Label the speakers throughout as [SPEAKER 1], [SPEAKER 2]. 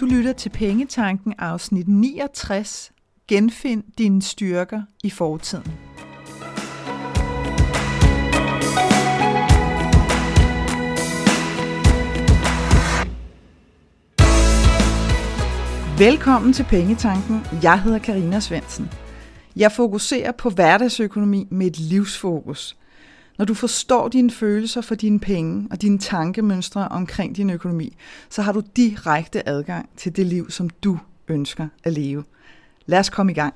[SPEAKER 1] Du lytter til Pengetanken afsnit 69. Genfind dine styrker i fortiden. Velkommen til Pengetanken. Jeg hedder Karina Svensen. Jeg fokuserer på hverdagsøkonomi med et livsfokus. Når du forstår dine følelser for dine penge og dine tankemønstre omkring din økonomi, så har du direkte adgang til det liv, som du ønsker at leve. Lad os komme i gang.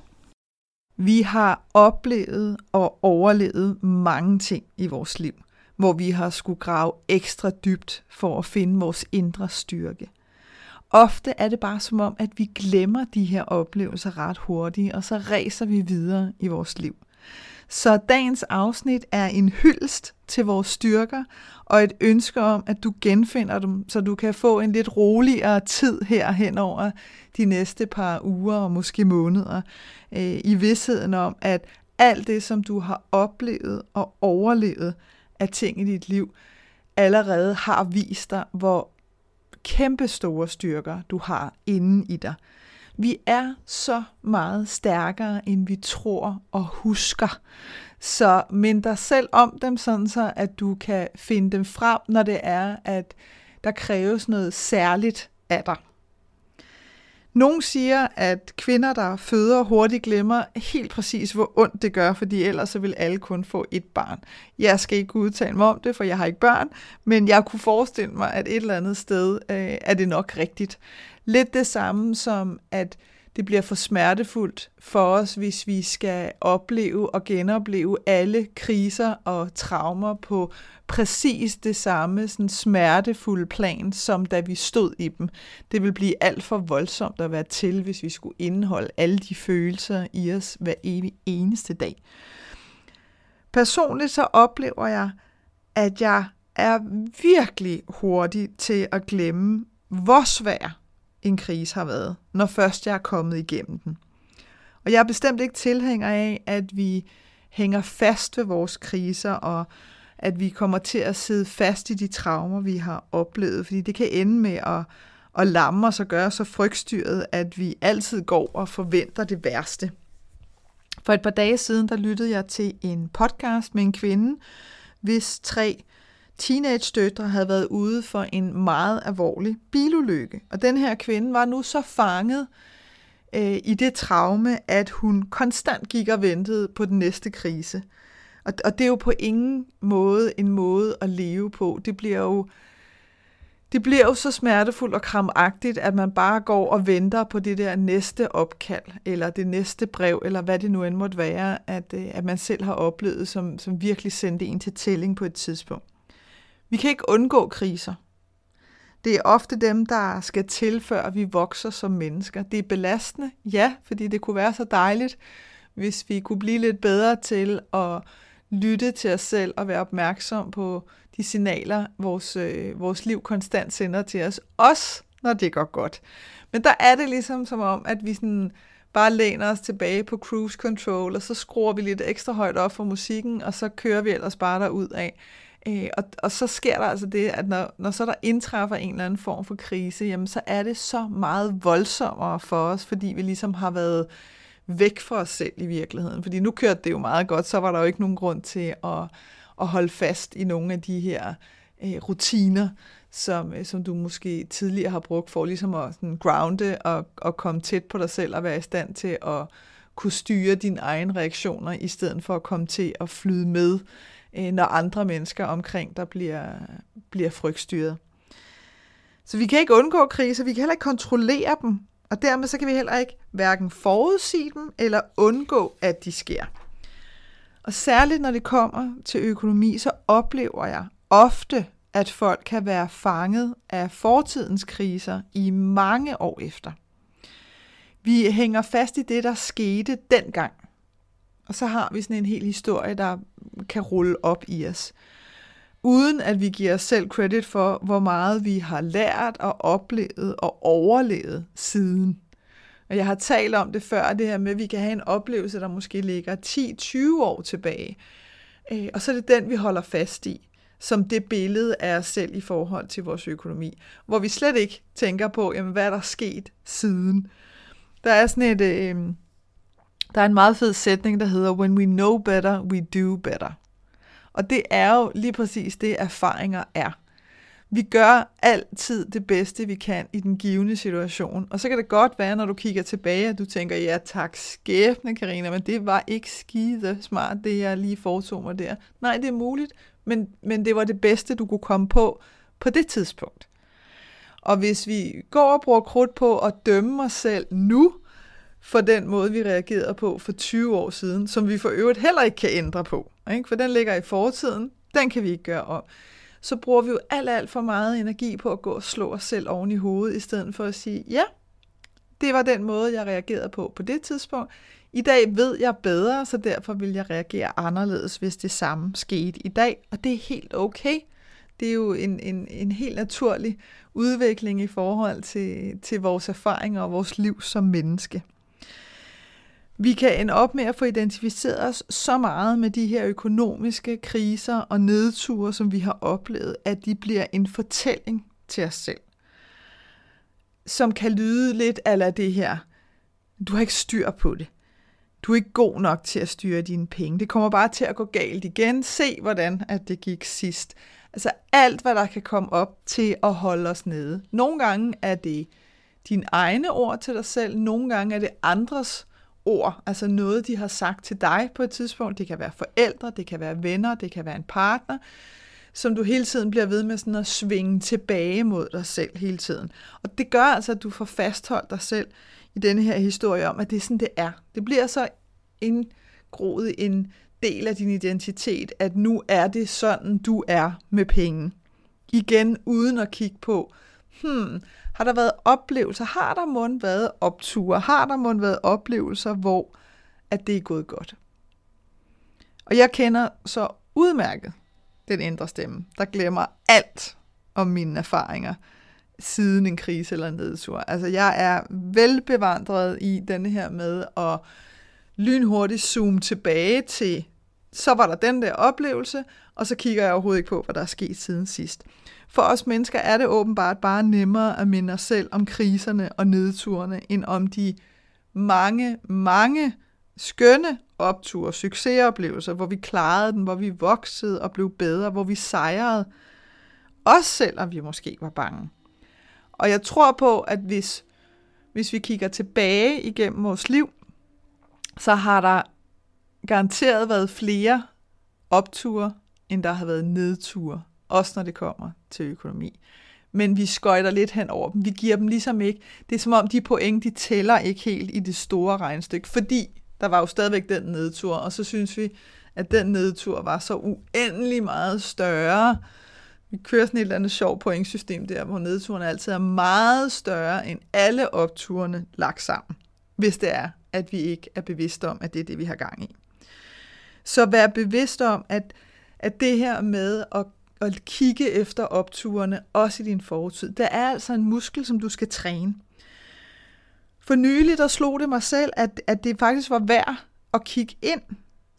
[SPEAKER 1] Vi har oplevet og overlevet mange ting i vores liv, hvor vi har skulle grave ekstra dybt for at finde vores indre styrke. Ofte er det bare som om, at vi glemmer de her oplevelser ret hurtigt, og så ræser vi videre i vores liv. Så dagens afsnit er en hyldest til vores styrker og et ønske om, at du genfinder dem, så du kan få en lidt roligere tid her hen over de næste par uger og måske måneder, øh, i vidsheden om, at alt det, som du har oplevet og overlevet af ting i dit liv, allerede har vist dig, hvor kæmpe store styrker du har inde i dig. Vi er så meget stærkere, end vi tror og husker. Så mind dig selv om dem, sådan så at du kan finde dem frem, når det er, at der kræves noget særligt af dig. Nogle siger, at kvinder, der føder hurtigt, glemmer helt præcis, hvor ondt det gør, fordi ellers så vil alle kun få et barn. Jeg skal ikke udtale mig om det, for jeg har ikke børn, men jeg kunne forestille mig, at et eller andet sted øh, er det nok rigtigt. Lidt det samme som, at det bliver for smertefuldt for os, hvis vi skal opleve og genopleve alle kriser og traumer på præcis det samme sådan smertefulde plan, som da vi stod i dem. Det vil blive alt for voldsomt at være til, hvis vi skulle indeholde alle de følelser i os hver evig eneste dag. Personligt så oplever jeg, at jeg er virkelig hurtig til at glemme, hvor svær en krise har været, når først jeg er kommet igennem den. Og jeg er bestemt ikke tilhænger af, at vi hænger fast ved vores kriser, og at vi kommer til at sidde fast i de traumer, vi har oplevet, fordi det kan ende med at, at lamme os og gøre så frygtstyret, at vi altid går og forventer det værste. For et par dage siden, der lyttede jeg til en podcast med en kvinde, hvis tre teenage-døtre havde været ude for en meget alvorlig bilulykke. Og den her kvinde var nu så fanget øh, i det traume, at hun konstant gik og ventede på den næste krise. Og, og det er jo på ingen måde en måde at leve på. Det bliver jo det bliver jo så smertefuldt og kramagtigt, at man bare går og venter på det der næste opkald, eller det næste brev, eller hvad det nu end måtte være, at, øh, at man selv har oplevet, som, som virkelig sendte en til tælling på et tidspunkt. Vi kan ikke undgå kriser. Det er ofte dem, der skal til, før vi vokser som mennesker. Det er belastende, ja, fordi det kunne være så dejligt, hvis vi kunne blive lidt bedre til at lytte til os selv og være opmærksom på de signaler, vores, øh, vores liv konstant sender til os, også når det går godt. Men der er det ligesom som om, at vi sådan bare læner os tilbage på cruise control, og så skruer vi lidt ekstra højt op for musikken, og så kører vi ellers bare derud af. Øh, og, og så sker der altså det, at når, når så der indtræffer en eller anden form for krise, jamen så er det så meget voldsommere for os, fordi vi ligesom har været væk fra os selv i virkeligheden. Fordi nu kørte det jo meget godt, så var der jo ikke nogen grund til at, at holde fast i nogle af de her øh, rutiner, som, øh, som du måske tidligere har brugt for ligesom at sådan grounde og, og komme tæt på dig selv og være i stand til at kunne styre dine egne reaktioner, i stedet for at komme til at flyde med øh, når andre mennesker omkring der bliver, bliver frygtstyret. Så vi kan ikke undgå kriser, vi kan heller ikke kontrollere dem, og dermed så kan vi heller ikke hverken forudsige dem eller undgå, at de sker. Og særligt når det kommer til økonomi, så oplever jeg ofte, at folk kan være fanget af fortidens kriser i mange år efter. Vi hænger fast i det, der skete dengang. Og så har vi sådan en hel historie, der kan rulle op i os. Uden at vi giver os selv credit for, hvor meget vi har lært og oplevet og overlevet siden. Og jeg har talt om det før, det her med, at vi kan have en oplevelse, der måske ligger 10-20 år tilbage. Øh, og så er det den, vi holder fast i. som det billede af os selv i forhold til vores økonomi, hvor vi slet ikke tænker på, jamen, hvad er der sket siden. Der er sådan et, øh, der er en meget fed sætning, der hedder, when we know better, we do better. Og det er jo lige præcis det, erfaringer er. Vi gør altid det bedste, vi kan i den givende situation. Og så kan det godt være, når du kigger tilbage, at du tænker, ja tak skæbne, Karina, men det var ikke skide smart, det jeg lige foretog mig der. Nej, det er muligt, men, men det var det bedste, du kunne komme på på det tidspunkt. Og hvis vi går og bruger krudt på at dømme os selv nu, for den måde, vi reagerede på for 20 år siden, som vi for øvrigt heller ikke kan ændre på, ikke? for den ligger i fortiden, den kan vi ikke gøre om så bruger vi jo alt, alt for meget energi på at gå og slå os selv oven i hovedet, i stedet for at sige, ja, det var den måde, jeg reagerede på på det tidspunkt. I dag ved jeg bedre, så derfor vil jeg reagere anderledes, hvis det samme skete i dag, og det er helt okay. Det er jo en, en, en helt naturlig udvikling i forhold til, til vores erfaringer og vores liv som menneske. Vi kan ende op med at få identificeret os så meget med de her økonomiske kriser og nedture, som vi har oplevet, at de bliver en fortælling til os selv. Som kan lyde lidt af det her. Du har ikke styr på det. Du er ikke god nok til at styre dine penge. Det kommer bare til at gå galt igen. Se, hvordan at det gik sidst. Altså alt, hvad der kan komme op til at holde os nede. Nogle gange er det dine egne ord til dig selv. Nogle gange er det andres ord, altså noget, de har sagt til dig på et tidspunkt. Det kan være forældre, det kan være venner, det kan være en partner, som du hele tiden bliver ved med sådan at svinge tilbage mod dig selv hele tiden. Og det gør altså, at du får fastholdt dig selv i denne her historie om, at det er sådan, det er. Det bliver så indgroet en del af din identitet, at nu er det sådan, du er med penge. Igen uden at kigge på, hmm, har der været oplevelser? Har der måske været opture? Har der måske været oplevelser, hvor at det er gået godt? Og jeg kender så udmærket den indre stemme, der glemmer alt om mine erfaringer siden en krise eller en nedtur. Altså jeg er velbevandret i denne her med at lynhurtigt zoome tilbage til, så var der den der oplevelse, og så kigger jeg overhovedet ikke på, hvad der er sket siden sidst. For os mennesker er det åbenbart bare nemmere at minde os selv om kriserne og nedturene, end om de mange, mange skønne opture, succesoplevelser, hvor vi klarede den, hvor vi voksede og blev bedre, hvor vi sejrede, også selvom vi måske var bange. Og jeg tror på, at hvis, hvis vi kigger tilbage igennem vores liv, så har der garanteret været flere opture, end der har været nedture også når det kommer til økonomi. Men vi skøjter lidt hen over dem. Vi giver dem ligesom ikke. Det er som om, de point, de tæller ikke helt i det store regnstykke, fordi der var jo stadigvæk den nedtur, og så synes vi, at den nedtur var så uendelig meget større. Vi kører sådan et eller andet sjovt pointsystem der, hvor nedturen altid er meget større end alle opturene lagt sammen, hvis det er, at vi ikke er bevidste om, at det er det, vi har gang i. Så vær bevidst om, at, at det her med at at kigge efter opturene, også i din fortid. Der er altså en muskel, som du skal træne. For nylig, der slog det mig selv, at, at det faktisk var værd at kigge ind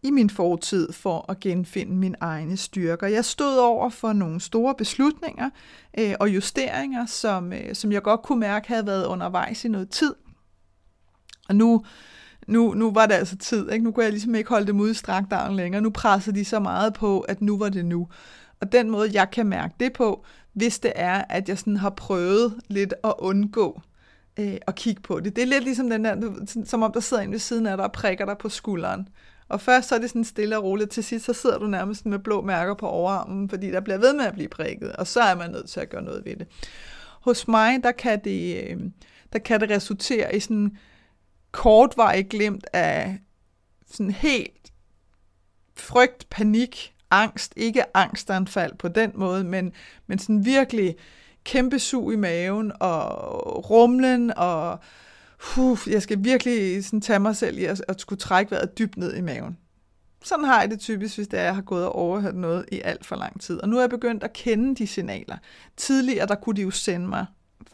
[SPEAKER 1] i min fortid for at genfinde mine egne styrker. Jeg stod over for nogle store beslutninger øh, og justeringer, som, øh, som jeg godt kunne mærke havde været undervejs i noget tid. Og nu, nu, nu var det altså tid. Ikke? Nu kunne jeg ligesom ikke holde dem ude i strakt længere. Nu pressede de så meget på, at nu var det nu. Og den måde, jeg kan mærke det på, hvis det er, at jeg sådan har prøvet lidt at undgå øh, at kigge på det. Det er lidt ligesom den der, du, som om der sidder en ved siden af dig og prikker dig på skulderen. Og først så er det sådan stille og roligt, til sidst så sidder du nærmest med blå mærker på overarmen, fordi der bliver ved med at blive prikket, og så er man nødt til at gøre noget ved det. Hos mig, der kan det, øh, der kan det resultere i sådan kortvarig glimt af sådan helt frygt, panik, angst, ikke angstanfald på den måde, men, men sådan virkelig kæmpe sug i maven og rumlen og uh, jeg skal virkelig sådan tage mig selv i at, at skulle trække vejret dybt ned i maven. Sådan har jeg det typisk, hvis det er, jeg har gået og overhørt noget i alt for lang tid. Og nu er jeg begyndt at kende de signaler. Tidligere, der kunne de jo sende mig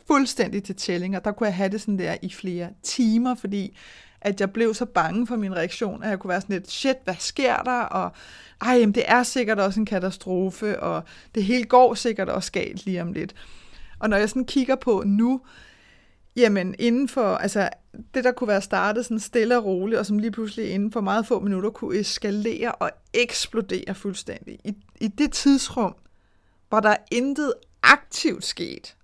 [SPEAKER 1] fuldstændig til tællinger. Der kunne jeg have det sådan der i flere timer, fordi at jeg blev så bange for min reaktion, at jeg kunne være sådan lidt, shit, hvad sker der? Og ej, jamen, det er sikkert også en katastrofe, og det hele går sikkert også galt lige om lidt. Og når jeg sådan kigger på nu, jamen inden for, altså det der kunne være startet sådan stille og roligt, og som lige pludselig inden for meget få minutter kunne eskalere og eksplodere fuldstændig. I, i det tidsrum hvor der intet aktivt sket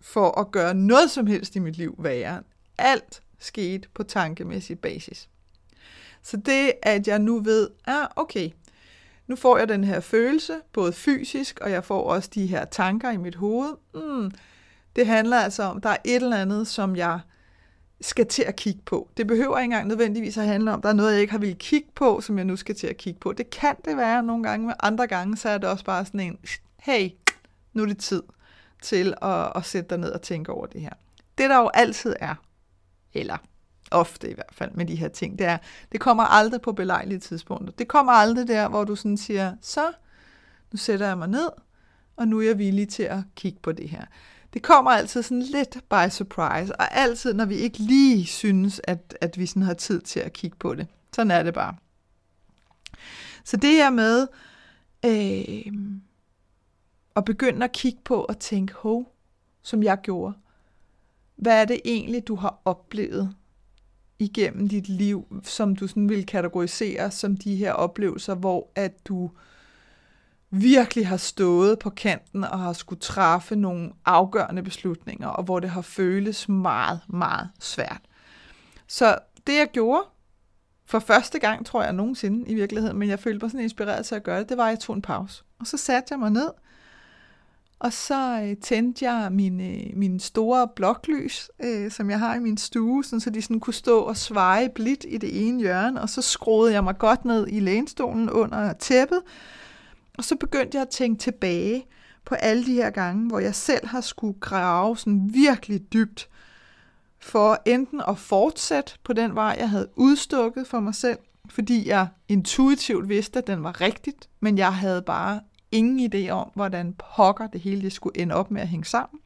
[SPEAKER 1] for at gøre noget som helst i mit liv værre. Alt skete på tankemæssig basis. Så det, at jeg nu ved, ah, okay, nu får jeg den her følelse, både fysisk, og jeg får også de her tanker i mit hoved. Mm, det handler altså om, der er et eller andet, som jeg skal til at kigge på. Det behøver ikke engang nødvendigvis at handle om, der er noget, jeg ikke har ville kigge på, som jeg nu skal til at kigge på. Det kan det være nogle gange, men andre gange, så er det også bare sådan en, hey, nu er det tid til at, at sætte dig ned og tænke over det her. Det der jo altid er, eller ofte i hvert fald med de her ting, det er, det kommer aldrig på belejlige tidspunkter. Det kommer aldrig der, hvor du sådan siger, så, nu sætter jeg mig ned, og nu er jeg villig til at kigge på det her. Det kommer altid sådan lidt by surprise, og altid, når vi ikke lige synes, at, at vi sådan har tid til at kigge på det. Sådan er det bare. Så det her med øh, at begynde at kigge på og tænke, hov, som jeg gjorde, hvad er det egentlig, du har oplevet igennem dit liv, som du sådan vil kategorisere som de her oplevelser, hvor at du virkelig har stået på kanten og har skulle træffe nogle afgørende beslutninger, og hvor det har føles meget, meget svært. Så det jeg gjorde, for første gang tror jeg nogensinde i virkeligheden, men jeg følte mig sådan inspireret til at gøre det, det var, at jeg tog en pause. Og så satte jeg mig ned, og så øh, tændte jeg mine, øh, mine store bloklys, øh, som jeg har i min stue, sådan, så de sådan kunne stå og sveje blidt i det ene hjørne, og så skruede jeg mig godt ned i lænestolen under tæppet, og så begyndte jeg at tænke tilbage på alle de her gange, hvor jeg selv har skulle grave sådan virkelig dybt, for enten at fortsætte på den vej, jeg havde udstukket for mig selv, fordi jeg intuitivt vidste, at den var rigtigt, men jeg havde bare ingen idé om, hvordan pokker det hele det skulle ende op med at hænge sammen.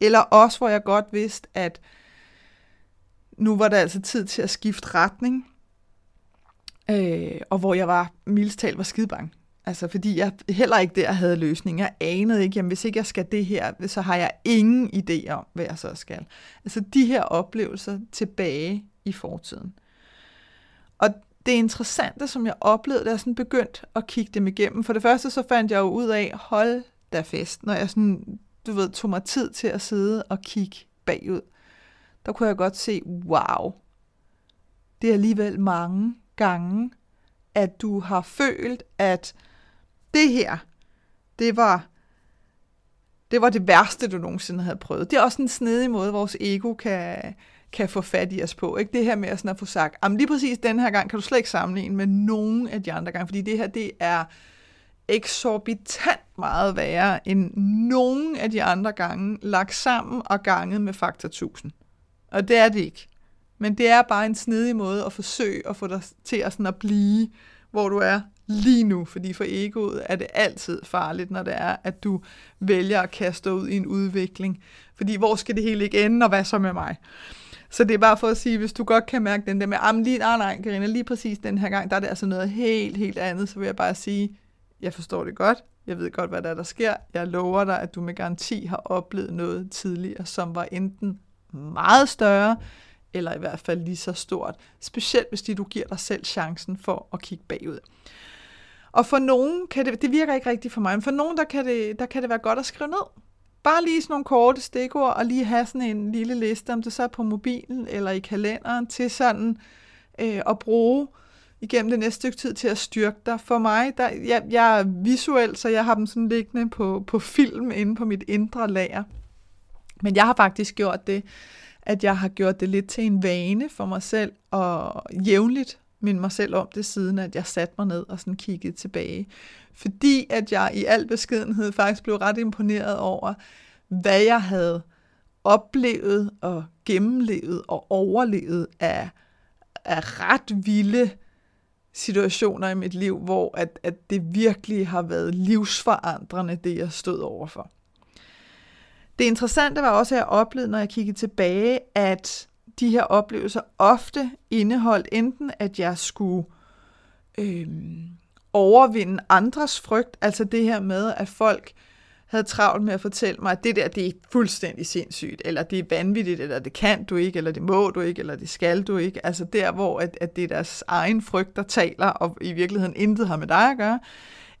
[SPEAKER 1] Eller også, hvor jeg godt vidste, at nu var det altså tid til at skifte retning, øh, og hvor jeg var, mildest var skidebange. Altså, fordi jeg heller ikke der havde løsning. Jeg anede ikke, jamen hvis ikke jeg skal det her, så har jeg ingen idé om, hvad jeg så skal. Altså, de her oplevelser tilbage i fortiden. Og det interessante, som jeg oplevede, da jeg sådan begyndte at kigge dem igennem. For det første så fandt jeg jo ud af, hold da fest, når jeg sådan, du ved, tog mig tid til at sidde og kigge bagud. Der kunne jeg godt se, wow, det er alligevel mange gange, at du har følt, at det her, det var, det var det værste, du nogensinde havde prøvet. Det er også en snedig måde, vores ego kan, kan få fat i os på. Ikke? Det her med at, sådan at få sagt, at lige præcis den her gang kan du slet ikke sammenligne med nogen af de andre gange, fordi det her, det er eksorbitant meget værre end nogen af de andre gange, lagt sammen og ganget med faktor 1000. Og det er det ikke. Men det er bare en snedig måde at forsøge at få dig til at, sådan at blive, hvor du er lige nu, fordi for egoet er det altid farligt, når det er, at du vælger at kaste ud i en udvikling. Fordi hvor skal det hele ikke ende, og hvad så med mig? Så det er bare for at sige, hvis du godt kan mærke den der med, ah, lige, nej, nej, Karina, lige præcis den her gang, der er det altså noget helt, helt andet, så vil jeg bare sige, jeg forstår det godt, jeg ved godt, hvad der er, der sker, jeg lover dig, at du med garanti har oplevet noget tidligere, som var enten meget større, eller i hvert fald lige så stort, specielt hvis du giver dig selv chancen for at kigge bagud. Og for nogen kan det, det virker ikke rigtigt for mig, men for nogen, der kan det, der kan det være godt at skrive ned. Bare lige sådan nogle korte stikord, og lige have sådan en lille liste, om det så er på mobilen eller i kalenderen, til sådan øh, at bruge igennem det næste stykke tid til at styrke dig. For mig, der, jeg, jeg er visuel, så jeg har dem sådan liggende på, på film inde på mit indre lager. Men jeg har faktisk gjort det, at jeg har gjort det lidt til en vane for mig selv, og jævnligt minde mig selv om det, siden at jeg satte mig ned og sådan kiggede tilbage. Fordi at jeg i al beskedenhed faktisk blev ret imponeret over, hvad jeg havde oplevet og gennemlevet og overlevet af, af ret vilde situationer i mit liv, hvor at, at det virkelig har været livsforandrende, det jeg stod overfor. Det interessante var også, at jeg oplevede, når jeg kiggede tilbage, at de her oplevelser ofte indeholdt enten, at jeg skulle øh, overvinde andres frygt, altså det her med, at folk havde travlt med at fortælle mig, at det der, det er fuldstændig sindssygt, eller det er vanvittigt, eller det kan du ikke, eller det må du ikke, eller det skal du ikke. Altså der, hvor at, at det er deres egen frygt, der taler, og i virkeligheden intet har med dig at gøre.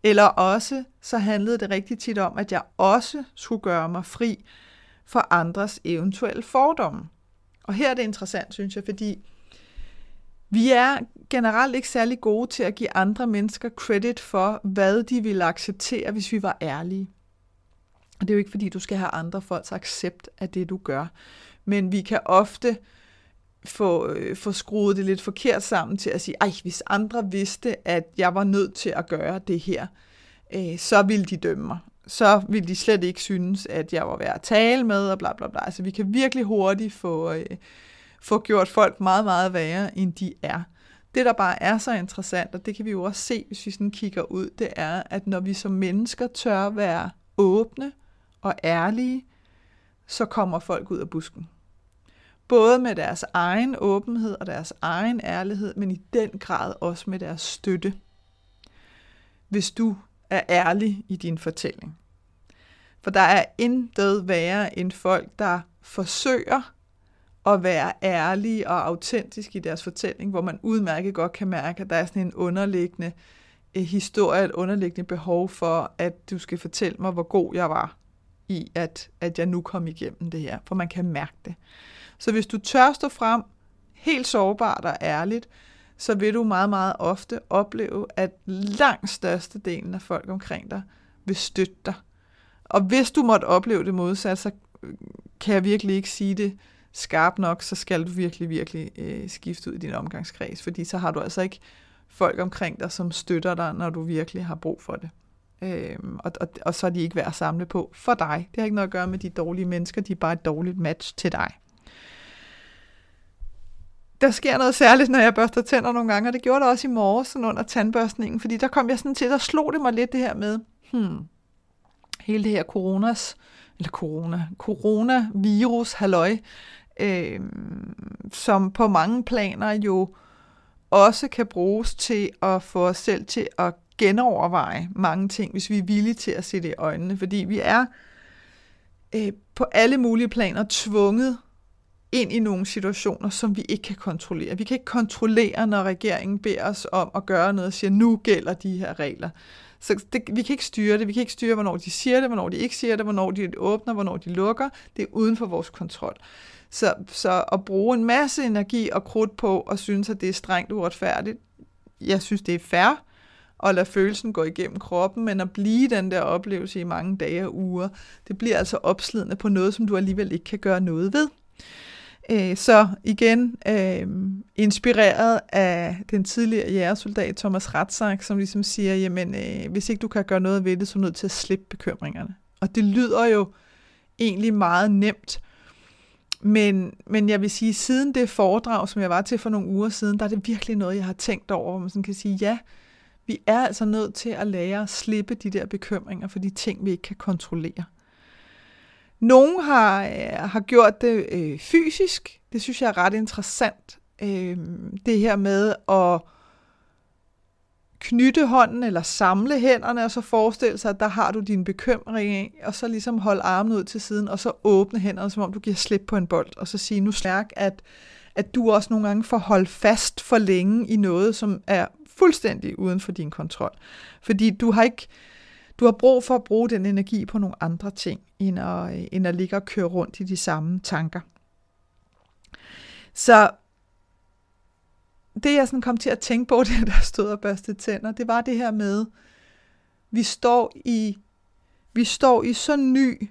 [SPEAKER 1] Eller også, så handlede det rigtig tit om, at jeg også skulle gøre mig fri for andres eventuelle fordomme. Og her er det interessant, synes jeg, fordi vi er generelt ikke særlig gode til at give andre mennesker credit for, hvad de ville acceptere, hvis vi var ærlige. Og det er jo ikke, fordi du skal have andre folks accept af det, du gør. Men vi kan ofte få, øh, få skruet det lidt forkert sammen til at sige, ej, hvis andre vidste, at jeg var nødt til at gøre det her, øh, så ville de dømme mig. Så ville de slet ikke synes, at jeg var værd at tale med, og bla bla bla. Altså vi kan virkelig hurtigt få, øh, få gjort folk meget, meget værre, end de er. Det, der bare er så interessant, og det kan vi jo også se, hvis vi sådan kigger ud, det er, at når vi som mennesker tør være åbne og ærlige, så kommer folk ud af busken. Både med deres egen åbenhed og deres egen ærlighed, men i den grad også med deres støtte. Hvis du er ærlig i din fortælling. For der er intet værre end folk, der forsøger at være ærlige og autentiske i deres fortælling, hvor man udmærket godt kan mærke, at der er sådan en underliggende historie, et underliggende behov for, at du skal fortælle mig, hvor god jeg var i, at, at jeg nu kom igennem det her, for man kan mærke det. Så hvis du tør stå frem, helt sårbart og ærligt, så vil du meget, meget ofte opleve, at langt størstedelen af folk omkring dig vil støtte dig. Og hvis du måtte opleve det modsat, så kan jeg virkelig ikke sige det skarpt nok, så skal du virkelig, virkelig øh, skifte ud i din omgangskreds, fordi så har du altså ikke folk omkring dig, som støtter dig, når du virkelig har brug for det. Øhm, og, og, og så er de ikke værd at samle på for dig. Det har ikke noget at gøre med de dårlige mennesker, de er bare et dårligt match til dig. Der sker noget særligt, når jeg børster tænder nogle gange, og det gjorde det også i morges sådan under tandbørstningen, fordi der kom jeg sådan til, der slog det mig lidt det her med, hmm, hele det her coronas, eller corona, coronavirus, halløj, øh, som på mange planer jo også kan bruges til at få os selv til at genoverveje mange ting, hvis vi er villige til at se det i øjnene. Fordi vi er øh, på alle mulige planer tvunget ind i nogle situationer, som vi ikke kan kontrollere. Vi kan ikke kontrollere, når regeringen beder os om at gøre noget og siger, nu gælder de her regler. Så det, vi kan ikke styre det. Vi kan ikke styre, hvornår de siger det, hvornår de ikke siger det, hvornår de åbner, hvornår de lukker. Det er uden for vores kontrol. Så, så at bruge en masse energi og krudt på og synes, at det er strengt uretfærdigt, jeg synes, det er fair at lade følelsen gå igennem kroppen, men at blive den der oplevelse i mange dage og uger, det bliver altså opslidende på noget, som du alligevel ikke kan gøre noget ved. Øh, så igen, øh, inspireret af den tidligere jægersoldat Thomas Ratzak, som ligesom siger, jamen øh, hvis ikke du kan gøre noget ved det, så er du nødt til at slippe bekymringerne. Og det lyder jo egentlig meget nemt, men, men jeg vil sige, siden det foredrag, som jeg var til for nogle uger siden, der er det virkelig noget, jeg har tænkt over, hvor man sådan kan sige, ja, vi er altså nødt til at lære at slippe de der bekymringer for de ting, vi ikke kan kontrollere. Nogle har, øh, har gjort det øh, fysisk. Det synes jeg er ret interessant. Øh, det her med at knytte hånden eller samle hænderne, og så forestille sig, at der har du din bekymring og så ligesom holde armen ud til siden, og så åbne hænderne, som om du giver slip på en bold, og så sige nu stærk, at, at du også nogle gange får holdt fast for længe i noget, som er fuldstændig uden for din kontrol. Fordi du har ikke, du har brug for at bruge den energi på nogle andre ting, end at, øh, end at ligge og køre rundt i de samme tanker. Så det jeg sådan kom til at tænke på, det der stod og børste tænder, det var det her med, vi står i, vi står i så ny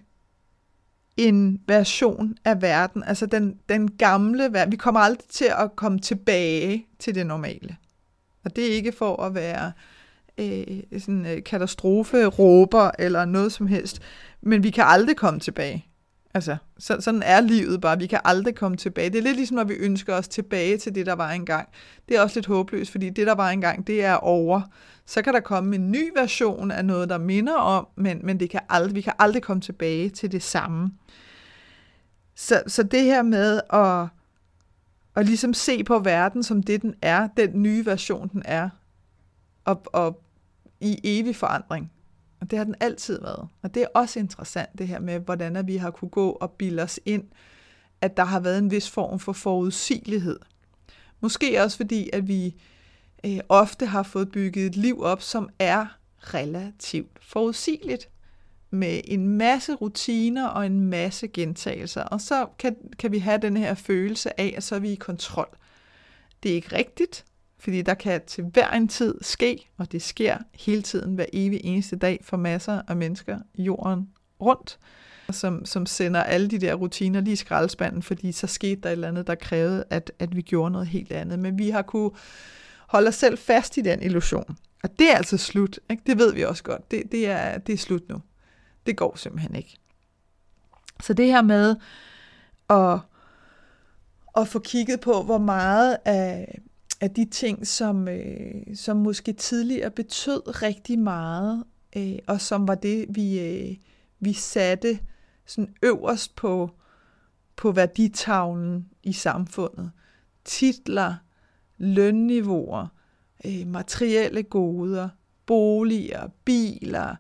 [SPEAKER 1] en version af verden, altså den, den gamle verden. Vi kommer aldrig til at komme tilbage til det normale. Og det er ikke for at være øh, Øh, sådan øh, katastrofe-råber eller noget som helst, men vi kan aldrig komme tilbage. Altså, så, sådan er livet bare. Vi kan aldrig komme tilbage. Det er lidt ligesom, når vi ønsker os tilbage til det, der var engang. Det er også lidt håbløst, fordi det, der var engang, det er over. Så kan der komme en ny version af noget, der minder om, men, men det kan aldrig, vi kan aldrig komme tilbage til det samme. Så, så det her med at at ligesom se på verden som det, den er, den nye version, den er, og, og i evig forandring. Og det har den altid været. Og det er også interessant, det her med, hvordan vi har kunne gå og bilde os ind, at der har været en vis form for forudsigelighed. Måske også fordi, at vi øh, ofte har fået bygget et liv op, som er relativt forudsigeligt med en masse rutiner og en masse gentagelser. Og så kan, kan vi have den her følelse af, at så er vi i kontrol. Det er ikke rigtigt, fordi der kan til hver en tid ske, og det sker hele tiden, hver evig eneste dag for masser af mennesker jorden rundt, som, som sender alle de der rutiner lige i skraldespanden, fordi så skete der et eller andet, der krævede, at, at vi gjorde noget helt andet. Men vi har kunne holde os selv fast i den illusion. Og det er altså slut. Ikke? Det ved vi også godt. Det, det, er, det er slut nu. Det går simpelthen ikke. Så det her med at, at få kigget på, hvor meget af, af de ting, som, øh, som måske tidligere betød rigtig meget, øh, og som var det, vi, øh, vi satte sådan øverst på, på værditavlen i samfundet. Titler, lønniveauer, øh, materielle goder, boliger, biler,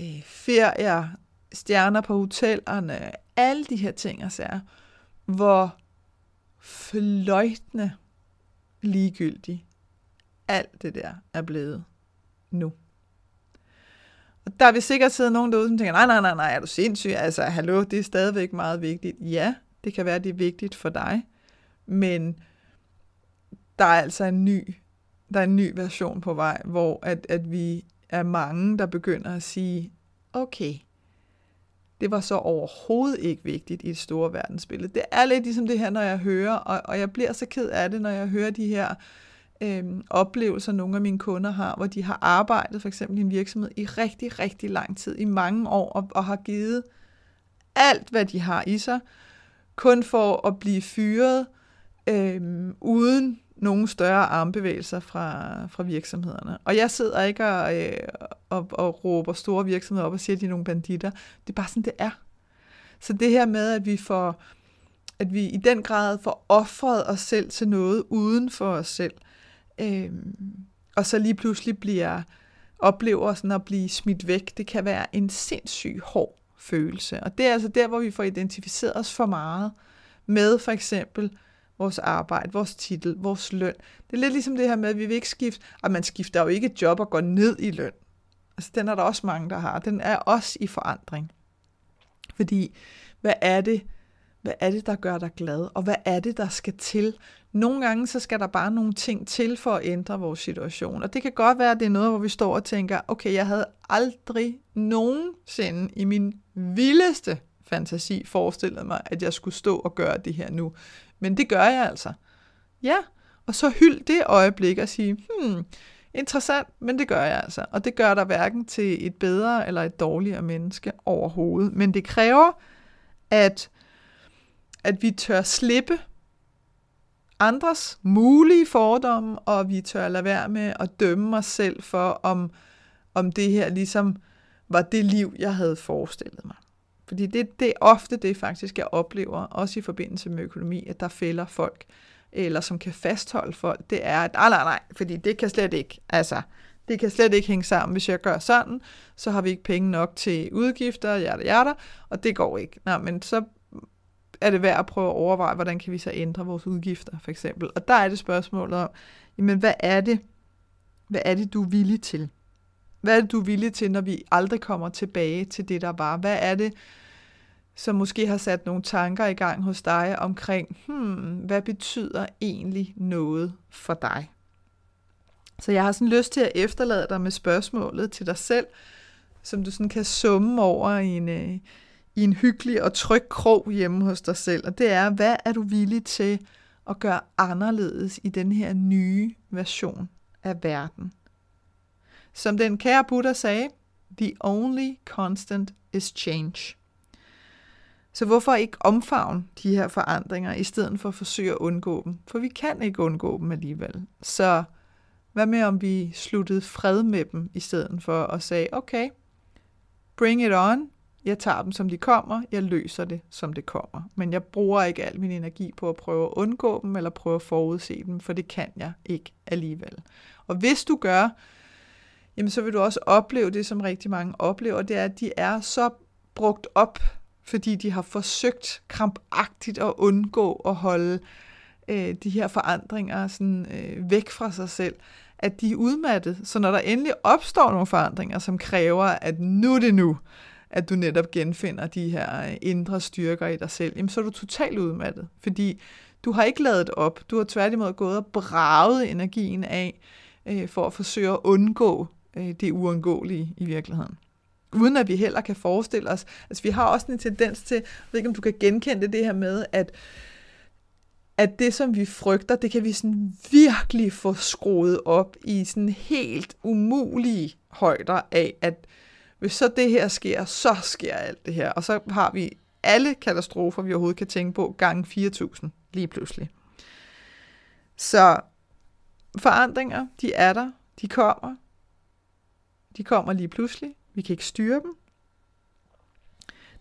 [SPEAKER 1] øh, ferier, stjerner på hotellerne, alle de her ting og sager, hvor fløjtende ligegyldig. alt det der er blevet nu. Og der vil sikkert sidde nogen derude, som tænker, nej, nej, nej, nej, er du sindssyg? Altså, hallo, det er stadigvæk meget vigtigt. Ja, det kan være, det er vigtigt for dig, men der er altså en ny, der er en ny version på vej, hvor at, at vi er mange, der begynder at sige, okay, det var så overhovedet ikke vigtigt i et store verdensbillede. Det er lidt ligesom det her, når jeg hører, og, og jeg bliver så ked af det, når jeg hører de her øh, oplevelser, nogle af mine kunder har, hvor de har arbejdet for eksempel i en virksomhed i rigtig, rigtig lang tid, i mange år, og, og har givet alt, hvad de har i sig, kun for at blive fyret, øh, uden nogen større armbevægelser fra, fra virksomhederne. Og jeg sidder ikke og, øh, og, og råber store virksomheder op og siger, at de er nogle banditter. Det er bare sådan, det er. Så det her med, at vi får at vi i den grad får offret os selv til noget uden for os selv, øh, og så lige pludselig bliver oplever sådan at blive smidt væk, det kan være en sindssyg hård følelse. Og det er altså der, hvor vi får identificeret os for meget med for eksempel vores arbejde, vores titel, vores løn. Det er lidt ligesom det her med, at vi vil ikke skifte, at man skifter jo ikke job og går ned i løn. Altså, den er der også mange, der har. Den er også i forandring. Fordi, hvad er det, hvad er det, der gør dig glad? Og hvad er det, der skal til? Nogle gange, så skal der bare nogle ting til for at ændre vores situation. Og det kan godt være, at det er noget, hvor vi står og tænker, okay, jeg havde aldrig nogensinde i min vildeste fantasi forestillet mig, at jeg skulle stå og gøre det her nu. Men det gør jeg altså. Ja, og så hyld det øjeblik og sige, hmm, interessant, men det gør jeg altså. Og det gør der hverken til et bedre eller et dårligere menneske overhovedet. Men det kræver, at, at vi tør slippe andres mulige fordomme, og vi tør lade være med at dømme os selv for, om, om det her ligesom var det liv, jeg havde forestillet mig. Fordi det, det er ofte det faktisk, jeg oplever, også i forbindelse med økonomi, at der fælder folk, eller som kan fastholde folk, det er, at nej, nej, nej, fordi det kan slet ikke, altså, det kan slet ikke hænge sammen. Hvis jeg gør sådan, så har vi ikke penge nok til udgifter, hjerte, hjerte, og det går ikke. Nej, men så er det værd at prøve at overveje, hvordan kan vi så ændre vores udgifter, for eksempel. Og der er det spørgsmålet om, jamen, hvad er det, hvad er det, du er villig til? Hvad er det, du er villig til, når vi aldrig kommer tilbage til det, der var? Hvad er det, som måske har sat nogle tanker i gang hos dig omkring, hmm, hvad betyder egentlig noget for dig? Så jeg har sådan lyst til at efterlade dig med spørgsmålet til dig selv, som du sådan kan summe over i en, øh, i en hyggelig og tryg krog hjemme hos dig selv. Og det er, hvad er du villig til at gøre anderledes i den her nye version af verden? Som den kære Buddha sagde, the only constant is change. Så hvorfor ikke omfavne de her forandringer, i stedet for at forsøge at undgå dem? For vi kan ikke undgå dem alligevel. Så hvad med om vi sluttede fred med dem, i stedet for at sige, okay, bring it on, Jeg tager dem, som de kommer. Jeg løser det, som det kommer. Men jeg bruger ikke al min energi på at prøve at undgå dem, eller prøve at forudse dem, for det kan jeg ikke alligevel. Og hvis du gør, jamen så vil du også opleve det, som rigtig mange oplever, det er, at de er så brugt op, fordi de har forsøgt krampagtigt at undgå at holde øh, de her forandringer sådan, øh, væk fra sig selv, at de er udmattet. Så når der endelig opstår nogle forandringer, som kræver, at nu er det nu, at du netop genfinder de her øh, indre styrker i dig selv, jamen så er du totalt udmattet, fordi du har ikke lavet op. Du har tværtimod gået og braget energien af øh, for at forsøge at undgå øh, det uundgåelige i virkeligheden. Uden at vi heller kan forestille os, altså vi har også en tendens til, jeg ved ikke om du kan genkende det, det her med, at at det, som vi frygter, det kan vi sådan virkelig få skruet op i sådan helt umulige højder af, at hvis så det her sker, så sker alt det her. Og så har vi alle katastrofer, vi overhovedet kan tænke på, gange 4.000 lige pludselig. Så forandringer, de er der, de kommer. De kommer lige pludselig. Vi kan ikke styre dem.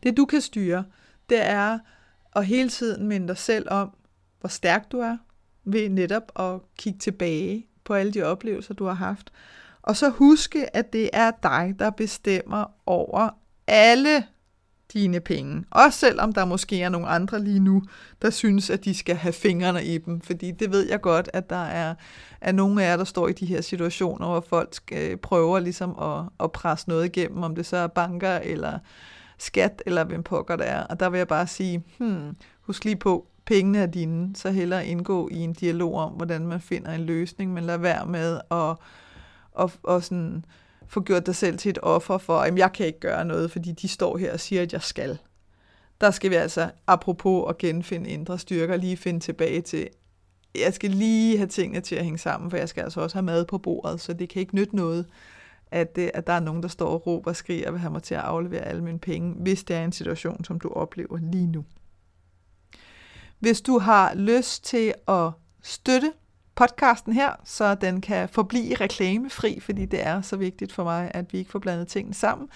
[SPEAKER 1] Det du kan styre, det er at hele tiden minde dig selv om, hvor stærk du er, ved netop at kigge tilbage på alle de oplevelser, du har haft. Og så huske, at det er dig, der bestemmer over alle dine penge. Også selvom der måske er nogle andre lige nu, der synes, at de skal have fingrene i dem. Fordi det ved jeg godt, at der er, er nogle af jer, der står i de her situationer, hvor folk øh, prøver ligesom at, at presse noget igennem, om det så er banker eller skat, eller hvem pokker det er. Og der vil jeg bare sige, hmm, husk lige på, pengene er dine, så hellere indgå i en dialog om, hvordan man finder en løsning, men lad være med at, at, at sådan, få gjort dig selv til et offer for, at jeg kan ikke gøre noget, fordi de står her og siger, at jeg skal. Der skal vi altså, apropos at genfinde indre styrker, lige finde tilbage til, jeg skal lige have tingene til at hænge sammen, for jeg skal altså også have mad på bordet, så det kan ikke nytte noget, at, det, at der er nogen, der står og råber og skriger og vil have mig til at aflevere alle mine penge, hvis det er en situation, som du oplever lige nu. Hvis du har lyst til at støtte podcasten her, så den kan forblive reklamefri, fordi det er så vigtigt for mig, at vi ikke får blandet tingene sammen,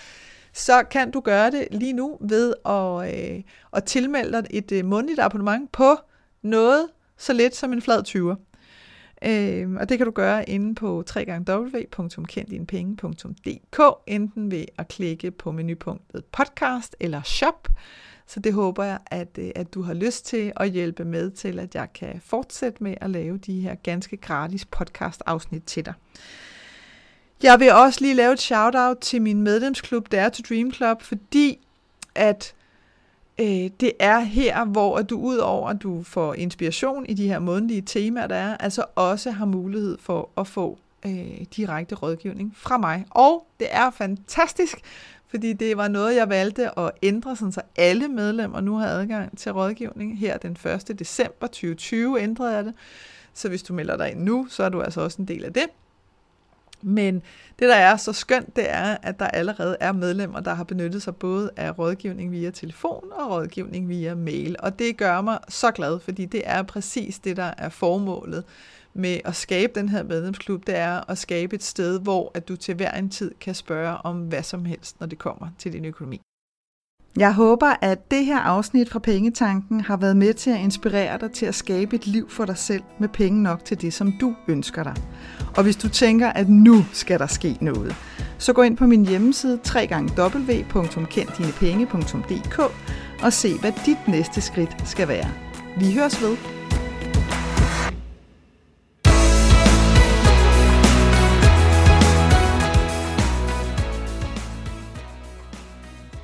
[SPEAKER 1] så kan du gøre det lige nu ved at, øh, at tilmelde dig et øh, månedligt abonnement på noget så lidt som en flad 20'er. Øh, og det kan du gøre inde på www.kenddinepenge.dk, enten ved at klikke på menupunktet podcast eller shop, så det håber jeg, at, øh, at du har lyst til at hjælpe med til, at jeg kan fortsætte med at lave de her ganske gratis podcast afsnit til dig. Jeg vil også lige lave et shout-out til min medlemsklub, Dare to Dream Club, fordi at øh, det er her, hvor du ud over, at du får inspiration i de her månedlige temaer, der er, altså også har mulighed for at få øh, direkte rådgivning fra mig. Og det er fantastisk, fordi det var noget, jeg valgte at ændre, sådan så alle medlemmer nu har adgang til rådgivning. Her den 1. december 2020 ændrede jeg det. Så hvis du melder dig ind nu, så er du altså også en del af det. Men det, der er så skønt, det er, at der allerede er medlemmer, der har benyttet sig både af rådgivning via telefon og rådgivning via mail. Og det gør mig så glad, fordi det er præcis det, der er formålet med at skabe den her medlemsklub, det er at skabe et sted, hvor at du til hver en tid kan spørge om hvad som helst, når det kommer til din økonomi. Jeg håber, at det her afsnit fra Pengetanken har været med til at inspirere dig til at skabe et liv for dig selv med penge nok til det, som du ønsker dig. Og hvis du tænker, at nu skal der ske noget, så gå ind på min hjemmeside www.kenddinepenge.dk og se, hvad dit næste skridt skal være. Vi høres ved.